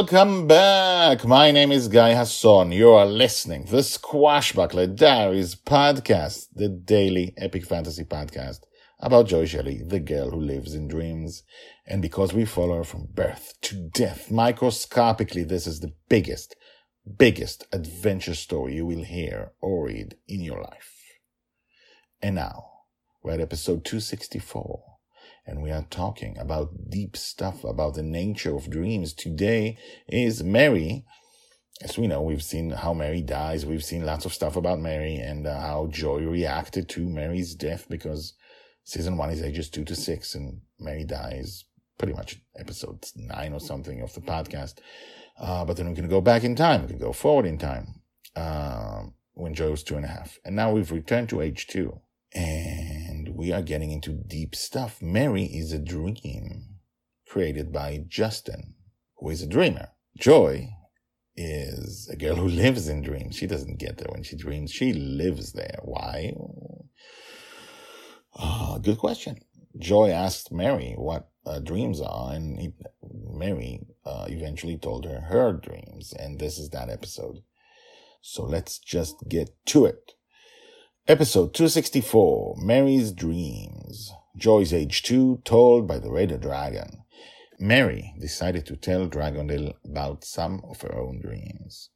Welcome back. My name is Guy Hasson. You are listening to the Squashbuckler Diaries podcast, the daily epic fantasy podcast about Joy Shelley, the girl who lives in dreams. And because we follow her from birth to death, microscopically, this is the biggest, biggest adventure story you will hear or read in your life. And now, we're at episode 264 and we are talking about deep stuff about the nature of dreams. Today is Mary. As we know, we've seen how Mary dies. We've seen lots of stuff about Mary and uh, how Joy reacted to Mary's death because season one is ages two to six and Mary dies pretty much episode nine or something of the podcast. Uh, but then we can go back in time. We can go forward in time. Uh, when Joy was two and a half. And now we've returned to age two. And we are getting into deep stuff. Mary is a dream created by Justin, who is a dreamer. Joy is a girl who lives in dreams. She doesn't get there when she dreams. She lives there. Why? Uh, good question. Joy asked Mary what uh, dreams are, and he, Mary uh, eventually told her her dreams, and this is that episode. So let's just get to it. Episode 264 Mary's Dreams. Joy's age 2, told by the Red Dragon. Mary decided to tell Dragon Little about some of her own dreams.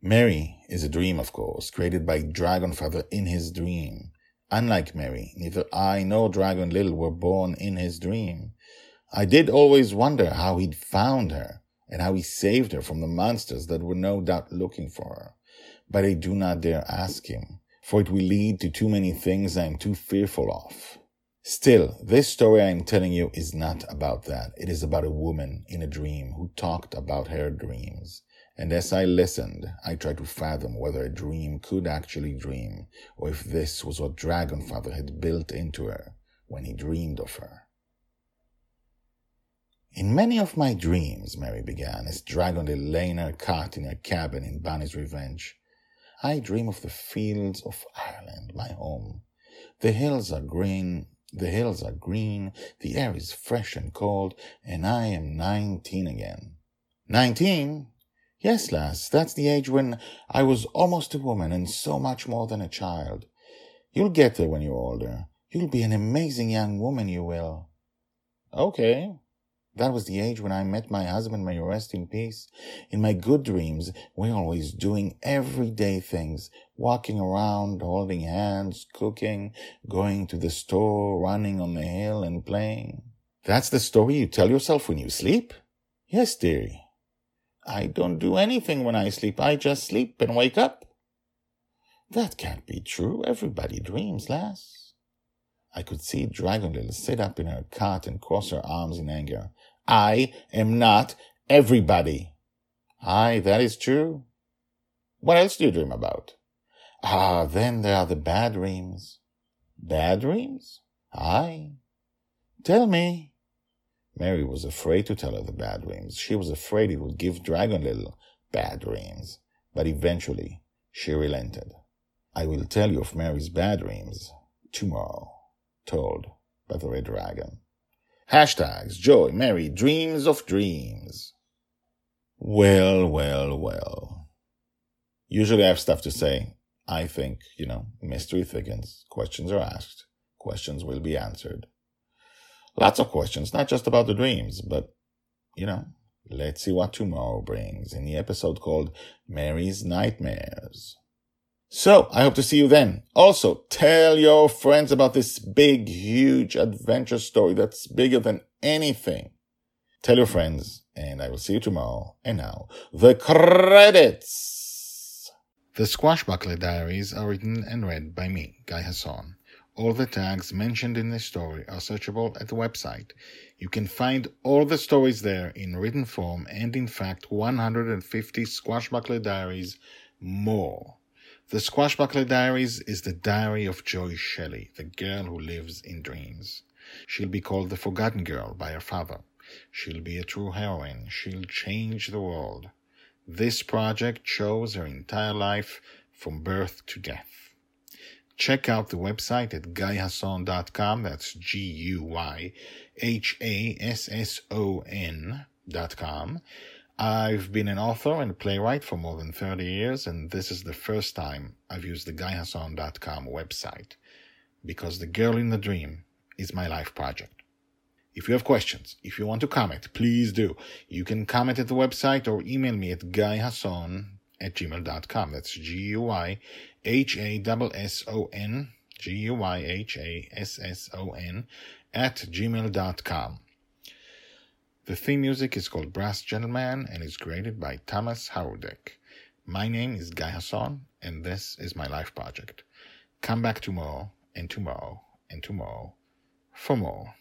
Mary is a dream, of course, created by Dragonfather in his dream. Unlike Mary, neither I nor Dragon Little were born in his dream. I did always wonder how he'd found her and how he saved her from the monsters that were no doubt looking for her. But I do not dare ask him for it will lead to too many things I am too fearful of. Still, this story I am telling you is not about that. It is about a woman in a dream who talked about her dreams. And as I listened, I tried to fathom whether a dream could actually dream, or if this was what Dragonfather had built into her when he dreamed of her. In many of my dreams, Mary began, as Dragon Little lay in her in her cabin in Bonny's Revenge, I dream of the fields of Ireland, my home. The hills are green, the hills are green, the air is fresh and cold, and I am nineteen again. Nineteen? Yes, lass, that's the age when I was almost a woman and so much more than a child. You'll get there when you're older. You'll be an amazing young woman, you will. Okay, that was the age when I met my husband, may you rest in peace. In my good dreams, we're always doing everyday things, walking around, holding hands, cooking, going to the store, running on the hill and playing. That's the story you tell yourself when you sleep? Yes, dearie. I don't do anything when I sleep. I just sleep and wake up. That can't be true. Everybody dreams, lass. I could see Dragon Little sit up in her cot and cross her arms in anger. I am not everybody. Aye, that is true. What else do you dream about? Ah, then there are the bad dreams. Bad dreams? Aye. Tell me. Mary was afraid to tell her the bad dreams. She was afraid it would give Dragon Little bad dreams. But eventually, she relented. I will tell you of Mary's bad dreams tomorrow told by the Red Dragon. Hashtags Joy, Mary, Dreams of Dreams. Well, well, well. Usually I have stuff to say. I think, you know, mystery thickens. Questions are asked. Questions will be answered. Lots of questions, not just about the dreams, but, you know, let's see what tomorrow brings in the episode called Mary's Nightmares. So I hope to see you then. Also, tell your friends about this big, huge adventure story that's bigger than anything. Tell your friends, and I will see you tomorrow. And now, the credits. The Squashbuckler Diaries are written and read by me, Guy Hasson. All the tags mentioned in this story are searchable at the website. You can find all the stories there in written form and, in fact, 150 Squashbuckler Diaries more. The Squashbuckler Diaries is the diary of Joy Shelley, the girl who lives in dreams. She'll be called the Forgotten Girl by her father. She'll be a true heroine. She'll change the world. This project shows her entire life from birth to death. Check out the website at guyhasson.com. That's G U Y H A S S O N dot com. I've been an author and playwright for more than 30 years, and this is the first time I've used the GuyHasson.com website because The Girl in the Dream is my life project. If you have questions, if you want to comment, please do. You can comment at the website or email me at guyhasson at gmail.com. That's G-U-Y-H-A-S-S-O-N, G-U-Y-H-A-S-S-O-N at gmail.com. The theme music is called Brass Gentleman and is created by Thomas Howardek. My name is Guy Hasson, and this is my life project. Come back tomorrow, and tomorrow, and tomorrow for more.